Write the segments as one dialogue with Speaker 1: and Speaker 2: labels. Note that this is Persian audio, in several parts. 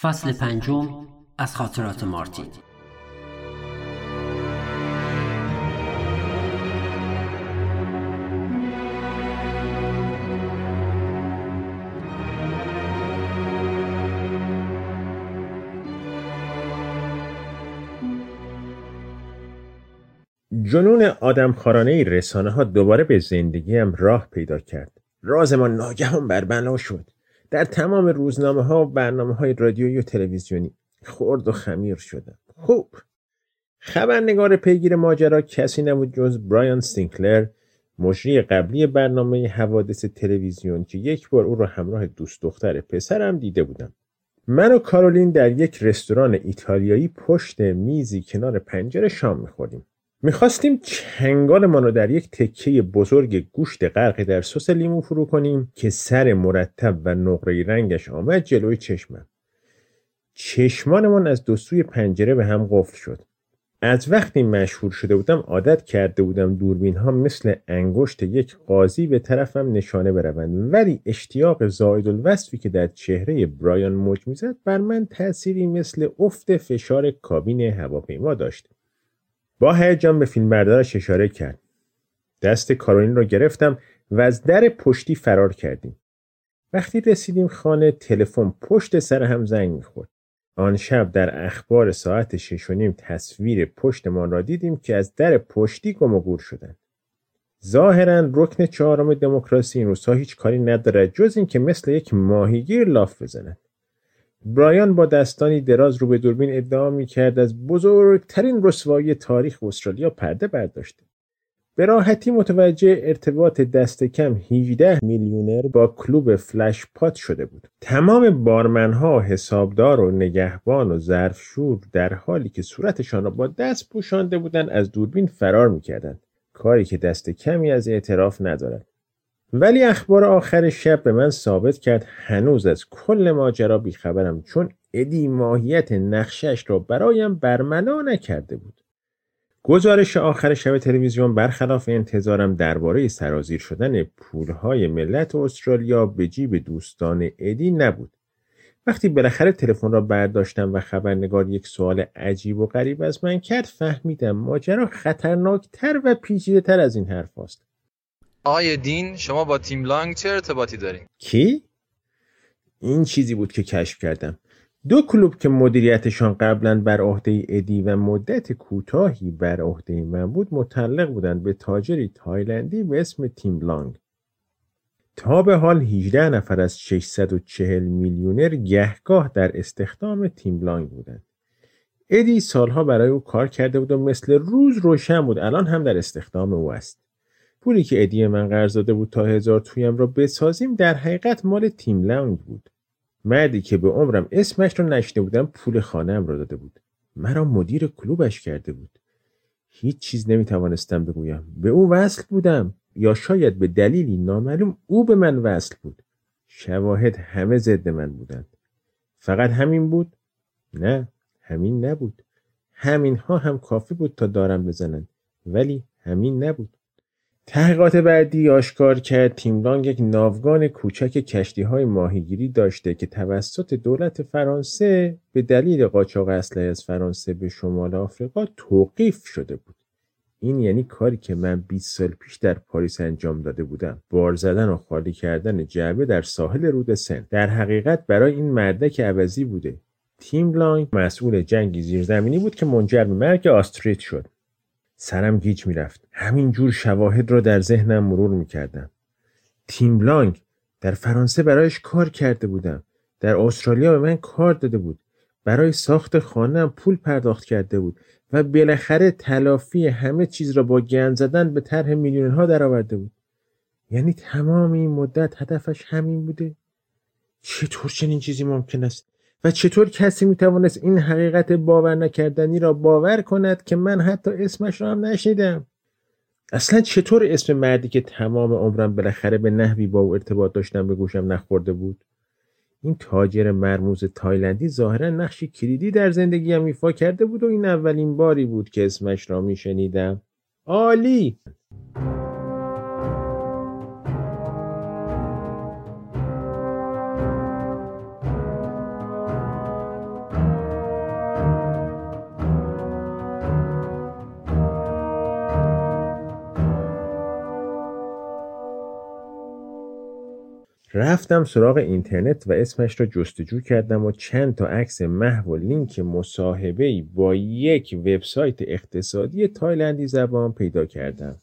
Speaker 1: فصل پنجم از خاطرات مارتین
Speaker 2: جنون آدمخوارانه رسانه ها دوباره به زندگیم راه پیدا کرد. راز ما ناگهان بربنا شد. در تمام روزنامه ها و برنامه های رادیویی و تلویزیونی خرد و خمیر شدم. خوب. خبرنگار پیگیر ماجرا کسی نبود جز برایان سینکلر مجری قبلی برنامه حوادث تلویزیون که یک بار او را همراه دوست دختر پسرم دیده بودم. من و کارولین در یک رستوران ایتالیایی پشت میزی کنار پنجره شام می‌خوریم. می‌خواستیم چنگالمان رو در یک تکه بزرگ گوشت غرق در سس لیمو فرو کنیم که سر مرتب و نقره رنگش آمد جلوی چشمم. چشمانمان از دو سوی پنجره به هم قفل شد. از وقتی مشهور شده بودم عادت کرده بودم دوربین ها مثل انگشت یک قاضی به طرفم نشانه بروند ولی اشتیاق زاید الوصفی که در چهره برایان موج می‌زد بر من تأثیری مثل افت فشار کابین هواپیما داشت با هیجان به فیلمبردارش اشاره کرد. دست کارولین رو گرفتم و از در پشتی فرار کردیم. وقتی رسیدیم خانه تلفن پشت سر هم زنگ می‌خورد. آن شب در اخبار ساعت شش و نیم تصویر پشتمان را دیدیم که از در پشتی گم و گور شدند. ظاهرا رکن چهارم دموکراسی این روزها هیچ کاری ندارد جز اینکه مثل یک ماهیگیر لاف بزند. برایان با دستانی دراز رو به دوربین ادعا می کرد از بزرگترین رسوایی تاریخ استرالیا پرده برداشته. به راحتی متوجه ارتباط دست کم 18 میلیونر با کلوب فلش پات شده بود. تمام بارمنها، حسابدار و نگهبان و ظرفشور در حالی که صورتشان را با دست پوشانده بودند از دوربین فرار می‌کردند. کاری که دست کمی از اعتراف ندارد. ولی اخبار آخر شب به من ثابت کرد هنوز از کل ماجرا بیخبرم چون ادی ماهیت نقشش را برایم برملا نکرده بود. گزارش آخر شب تلویزیون برخلاف انتظارم درباره سرازیر شدن پولهای ملت استرالیا به جیب دوستان ادی نبود. وقتی بالاخره تلفن را برداشتم و خبرنگار یک سوال عجیب و غریب از من کرد فهمیدم ماجرا خطرناکتر و پیچیده‌تر از این حرف است.
Speaker 3: آقای دین شما با تیم لانگ چه ارتباطی دارین؟
Speaker 2: کی؟ این چیزی بود که کشف کردم. دو کلوب که مدیریتشان قبلا بر عهده ادی و مدت کوتاهی بر عهده من بود متعلق بودند به تاجری تایلندی به اسم تیم لانگ. تا به حال 18 نفر از 640 میلیونر گهگاه در استخدام تیم لانگ بودند. ادی سالها برای او کار کرده بود و مثل روز روشن بود الان هم در استخدام او است. پولی که ادی من قرض داده بود تا هزار تویم را بسازیم در حقیقت مال تیم لانگ بود. مردی که به عمرم اسمش رو نشنه بودم پول خانم را داده بود. مرا مدیر کلوبش کرده بود. هیچ چیز نمی‌توانستم بگویم. به او وصل بودم یا شاید به دلیلی نامعلوم او به من وصل بود. شواهد همه ضد من بودند. فقط همین بود؟ نه همین نبود. همین ها هم کافی بود تا دارم بزنند ولی همین نبود. تحقیقات بعدی آشکار کرد. تیملانگ یک ناوگان کوچک کشتی های ماهیگیری داشته که توسط دولت فرانسه به دلیل قاچاق اسلحه از فرانسه به شمال آفریقا توقیف شده بود. این یعنی کاری که من 20 سال پیش در پاریس انجام داده بودم. بار زدن و خالی کردن جعبه در ساحل رود سن. در حقیقت برای این مردک عوضی بوده. تیم لانگ مسئول جنگی زیرزمینی بود که منجر به مرگ آستریت شد. سرم گیج می‌رفت. همینجور شواهد را در ذهنم مرور می‌کردم. تیم بلانک در فرانسه برایش کار کرده بودم. در استرالیا به من کار داده بود. برای ساخت خانم پول پرداخت کرده بود و بالاخره تلافی همه چیز را با گند زدن به طرح میلیون ها درآورده بود. یعنی تمام این مدت هدفش همین بوده؟ چطور چنین چیزی ممکن است؟ و چطور کسی می‌توانست این حقیقت باور نکردنی را باور کند که من حتی اسمش را هم نشنیدم؟ اصلا چطور اسم مردی که تمام عمرم بالاخره به نحوی با او ارتباط داشتم به گوشم نخورده بود؟ این تاجر مرموز تایلندی ظاهرا نقشی کلیدی در زندگیم ایفا کرده بود و این اولین باری بود که اسمش را میشنیدم. عالی! رفتم سراغ اینترنت و اسمش را جستجو کردم و چند تا عکس محو و لینک مصاحبه با یک وبسایت اقتصادی تایلندی زبان پیدا کردم.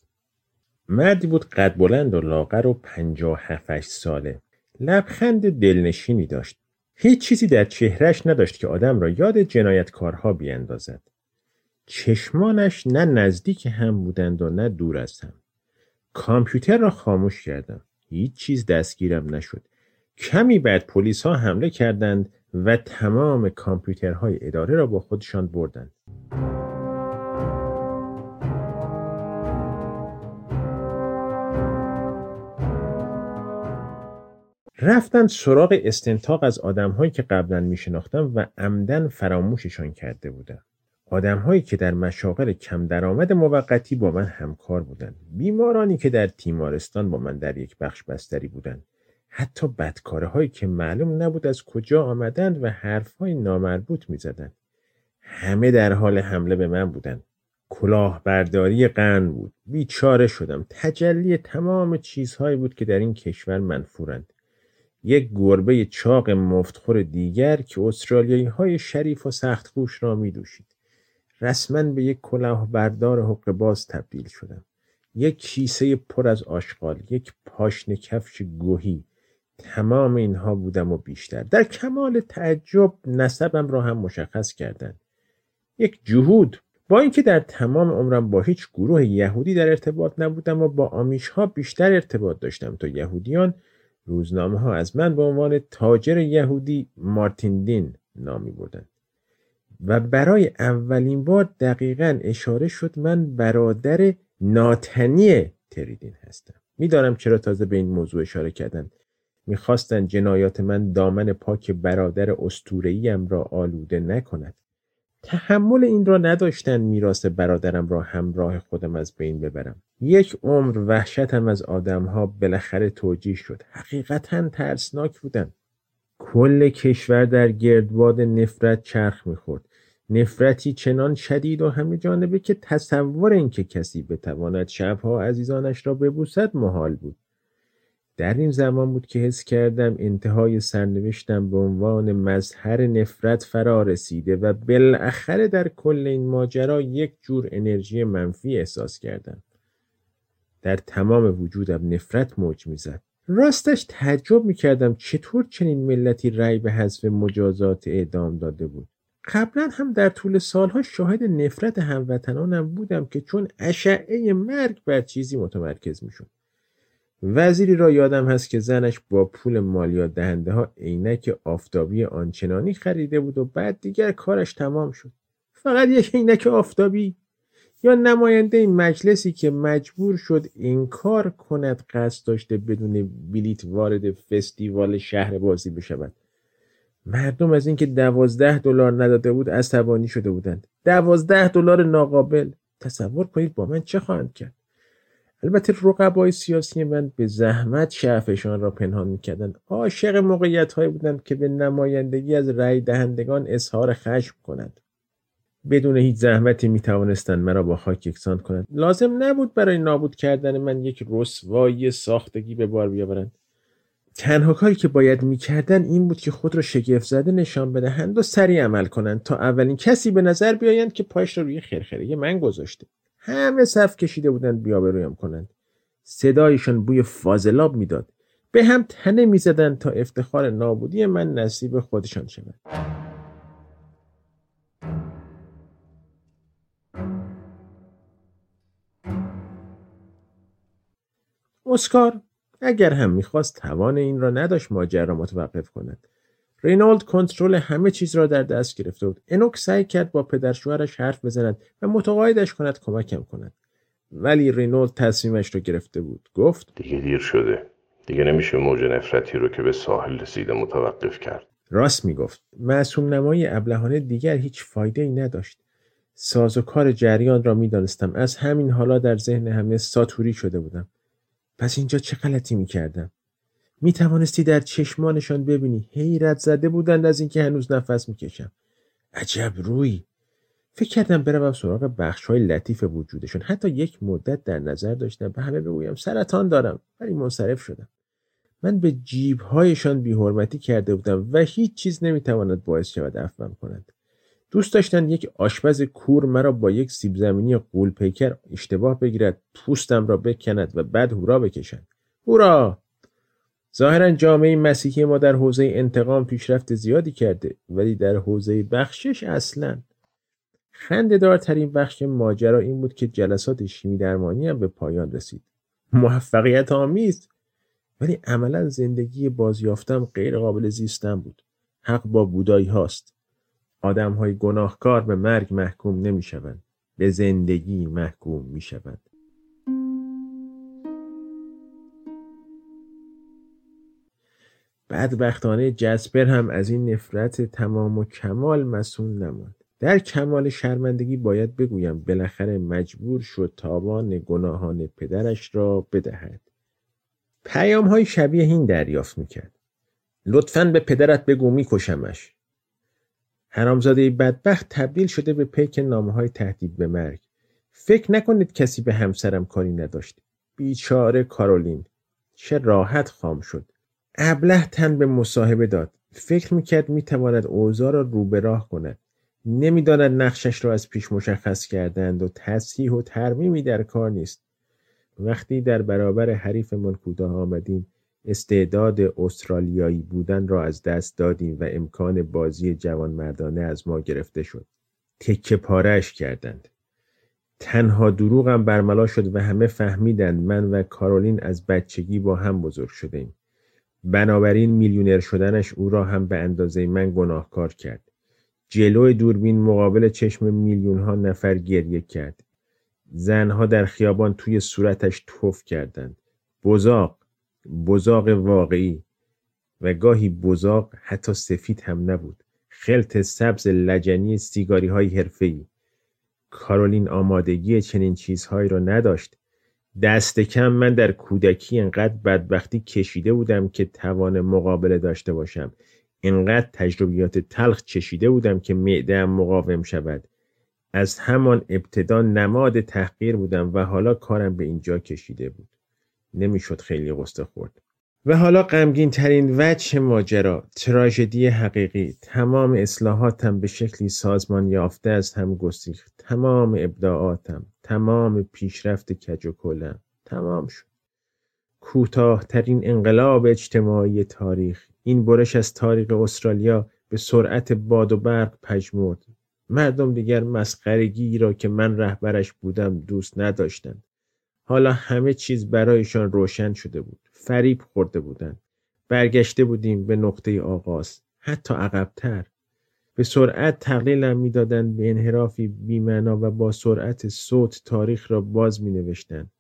Speaker 2: مردی بود قد بلند و لاغر و پنجاه هفتش ساله. لبخند دلنشینی داشت. هیچ چیزی در چهرش نداشت که آدم را یاد جنایتکارها بیاندازد. چشمانش نه نزدیک هم بودند و نه دور از هم. کامپیوتر را خاموش کردم. هیچ چیز دستگیرم نشد. کمی بعد پلیس ها حمله کردند و تمام کامپیوترهای اداره را با خودشان بردند. رفتند سراغ استنتاق از آدمهایی که قبلا می شناختم و عمدن فراموششان کرده بودم. آدمهایی که در مشاغل کم درآمد موقتی با من همکار بودند. بیمارانی که در تیمارستان با من در یک بخش بستری بودند. حتی بدکاره هایی که معلوم نبود از کجا آمدند و حرفهای نامربوط می زدند. همه در حال حمله به من بودند. کلاهبرداری قن بود. بیچاره شدم. تجلی تمام چیزهایی بود که در این کشور منفورند. یک گربه چاق مفتخور دیگر که استرالیایی های شریف و سخت گوش را می دوشید. رسما به یک کلاهبردار حق باز تبدیل شدم. یک کیسه پر از آشغال، یک پاشن کفش گوهی، تمام اینها بودم و بیشتر. در کمال تعجب نسبم را هم مشخص کردند. یک جهود. با اینکه در تمام عمرم با هیچ گروه یهودی در ارتباط نبودم و با آمیش ها بیشتر ارتباط داشتم تا یهودیان روزنامه ها از من به عنوان تاجر یهودی مارتین دین نامی بردند. و برای اولین بار دقیقا اشاره شد من برادر ناتنی تریدین هستم. می‌دانم چرا تازه به این موضوع اشاره کردند می‌خواستند جنایات من دامن پاک برادر استورهیم را آلوده نکند. تحمل این را نداشتند میراث برادرم را همراه خودم از بین ببرم. یک عمر وحشتم از آدمها بالاخره توجیه شد. حقیقتا ترسناک بودم کل کشور در گردباد نفرت چرخ می‌خورد. نفرتی چنان شدید و همه جانبه که تصور اینکه کسی بتواند شبها عزیزانش را ببوسد محال بود. در این زمان بود که حس کردم انتهای سرنوشتم به عنوان مظهر نفرت فرا رسیده و بالاخره در کل این ماجرا یک جور انرژی منفی احساس کردم. در تمام وجودم نفرت موج می‌زد. راستش تعجب می‌کردم چطور چنین ملتی رأی به حذف مجازات اعدام داده بود. قبلا هم در طول سالها شاهد نفرت هموطنانم بودم که چون اشعه مرگ بر چیزی متمرکز می‌شد. وزیری را یادم هست که زنش با پول مالیات دهنده ها عینک آفتابی آنچنانی خریده بود و بعد دیگر کارش تمام شد. فقط یک عینک آفتابی. یا نماینده مجلسی که مجبور شد این کار کند قصد داشته بدون بلیت وارد فستیوال شهر بازی بشود. مردم از اینکه دوازده دلار نداده بود عصبانی شده بودند. دوازده دلار ناقابل. تصور کنید با من چه خواهند کرد؟ البته رقبای سیاسی من به زحمت شعفشان را پنهان می‌کردند. عاشق موقعیت هایی بودند که به نمایندگی از رأی دهندگان اظهار خشم کنند. بدون هیچ زحمتی می توانستند مرا با خاک یکسان کنند. لازم نبود برای نابود کردن من یک رسوایی ساختگی به بار بیاورند. تنها کاری که باید می‌کردن این بود که خود را شگفت زده نشان بدهند و سریع عمل کنند تا اولین کسی به نظر بیایند که پایش را روی خرخره من گذاشته. همه صف کشیده بودند بیابرویم کنند. صدایشان بوی فاضلاب می‌داد. به هم تنه می‌زدند تا افتخار نابودی من نصیب خودشان شود. اسکار اگر هم می‌خواست توان این را نداشت ماجرا را متوقف کند. رینالد کنترل همه چیز را در دست گرفته بود. انوک سعی کرد با پدر شوهرش حرف بزند و متقاعدش کند کمکم کند. ولی رینولد تصمیمش را گرفته بود. گفت
Speaker 4: دیگه دیر شده. دیگه نمیشه موج نفرتی رو که به ساحل رسیده متوقف کرد.
Speaker 2: راست می‌گفت. معصوم نمایی ابلهانه دیگر هیچ فایده ای نداشت. ساز و کار جریان را می‌دانستم. از همین حالا در ذهن همه ساتوری شده بودم. پس اینجا چه غلطی می‌کردم؟ می توانستی در چشمانشان ببینی. حیرت زده بودند از اینکه هنوز نفس می‌کشم. عجب روی. فکر کردم بروم سراغ بخش های لطیف وجودشون. حتی یک مدت در نظر داشتم به همه بگویم سرطان دارم. ولی منصرف شدم. من به جیبهایشان بیحرمتی کرده بودم و هیچ چیز نمی‌تواند باعث شود عفوم کند. دوست داشتن یک آشپز کور مرا با یک سیب زمینی قول پیکر اشتباه بگیرد پوستم را بکند و بعد هورا بکشند هورا! ظاهرا جامعه مسیحی ما در حوزه انتقام پیشرفت زیادی کرده ولی در حوزه بخشش اصلا. خندهدارترین بخش ماجرا این بود که جلسات شیمی درمانی هم به پایان رسید. موفقیت آمیز! ولی عملا زندگی بازیافتم غیر قابل زیستن بود. حق با بودایی هاست. آدم های گناهکار به مرگ محکوم نمی شوند به زندگی محکوم می شوند بدبختانه جسپر هم از این نفرت تمام و کمال مسئول نماند. در کمال شرمندگی باید بگویم بالاخره مجبور شد تابان گناهان پدرش را بدهد. پیام های شبیه این دریافت می‌کرد. لطفا به پدرت بگو میکشمش. حرامزاده بدبخت تبدیل شده به پیک نامه های تهدید به مرگ. فکر نکنید کسی به همسرم کاری نداشت. بیچاره کارولین. چه راحت خام شد. ابله تن به مصاحبه داد. فکر می‌کرد می‌تواند اوضاع را رو به راه کند. نمی‌داند نقشش را از پیش مشخص کردند و تصحیح و ترمیمی در کار نیست. وقتی در برابر حریفمان کوتاه آمدیم استعداد استرالیایی بودن را از دست دادیم و امکان بازی جوانمردانه از ما گرفته شد. تکه پارهش کردند. تنها دروغم برملا شد و همه فهمیدند من و کارولین از بچگی با هم بزرگ شدیم بنابراین میلیونر شدنش او را هم به اندازه من گناهکار کرد. جلو دوربین مقابل چشم میلیون ها نفر گریه کرد. زنها در خیابان توی صورتش توف کردند. بزاق بزاق واقعی و گاهی بزاق حتی سفید هم نبود. خلط سبز لجنی سیگاری های حرفه‌ای. کارولین آمادگی چنین چیزهایی را نداشت. دست کم من در کودکی انقدر بدبختی کشیده بودم که توان مقابله داشته باشم. انقدر تجربیات تلخ چشیده بودم که معدهام مقاوم شود. از همان ابتدا نماد تحقیر بودم و حالا کارم به اینجا کشیده بود. نمی‌شد خیلی قصه خورد. و حالا غمگین ترین وجه ماجرا تراژدی حقیقی تمام اصلاحاتم به شکلی سازمان یافته از هم گسیخت. تمام ابداعاتم تمام پیشرفت کج و کلم تمام شد. کوتاهترین انقلاب اجتماعی تاریخ. این برش از تاریخ استرالیا به سرعت باد و برق پژمرد. مردم دیگر مسخرگی را که من رهبرش بودم دوست نداشتند. حالا همه چیز برایشان روشن شده بود. فریب خورده بودند. برگشته بودیم به نقطه آغاز. حتی عقبتر. به سرعت تقلیلم می‌دادند به انحرافی بیمعنا و با سرعت صوت تاریخ را باز می نوشتند.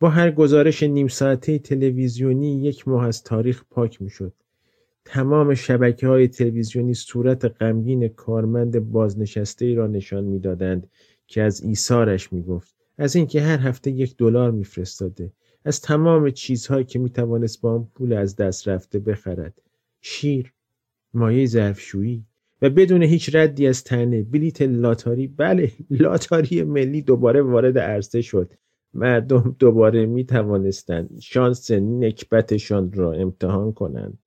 Speaker 2: با هر گزارش نیم ساعته تلویزیونی یک ماه از تاریخ پاک می شد. تمام شبکه های تلویزیونی صورت غمگین کارمند بازنشسته ای را نشان می‌دادند که از ایثارش می‌گفت. از اینکه هر هفته یک دلار میفرستاده. از تمام چیزهایی که می‌توانست با آن پول از دست رفته بخرد. شیر مایه ظرفشویی و بدون هیچ ردی از تنه بلیت لاتاری بله لاتاری ملی دوباره وارد عرصه شد. مردم دوباره می توانستند شانس نکبتشان را امتحان کنند.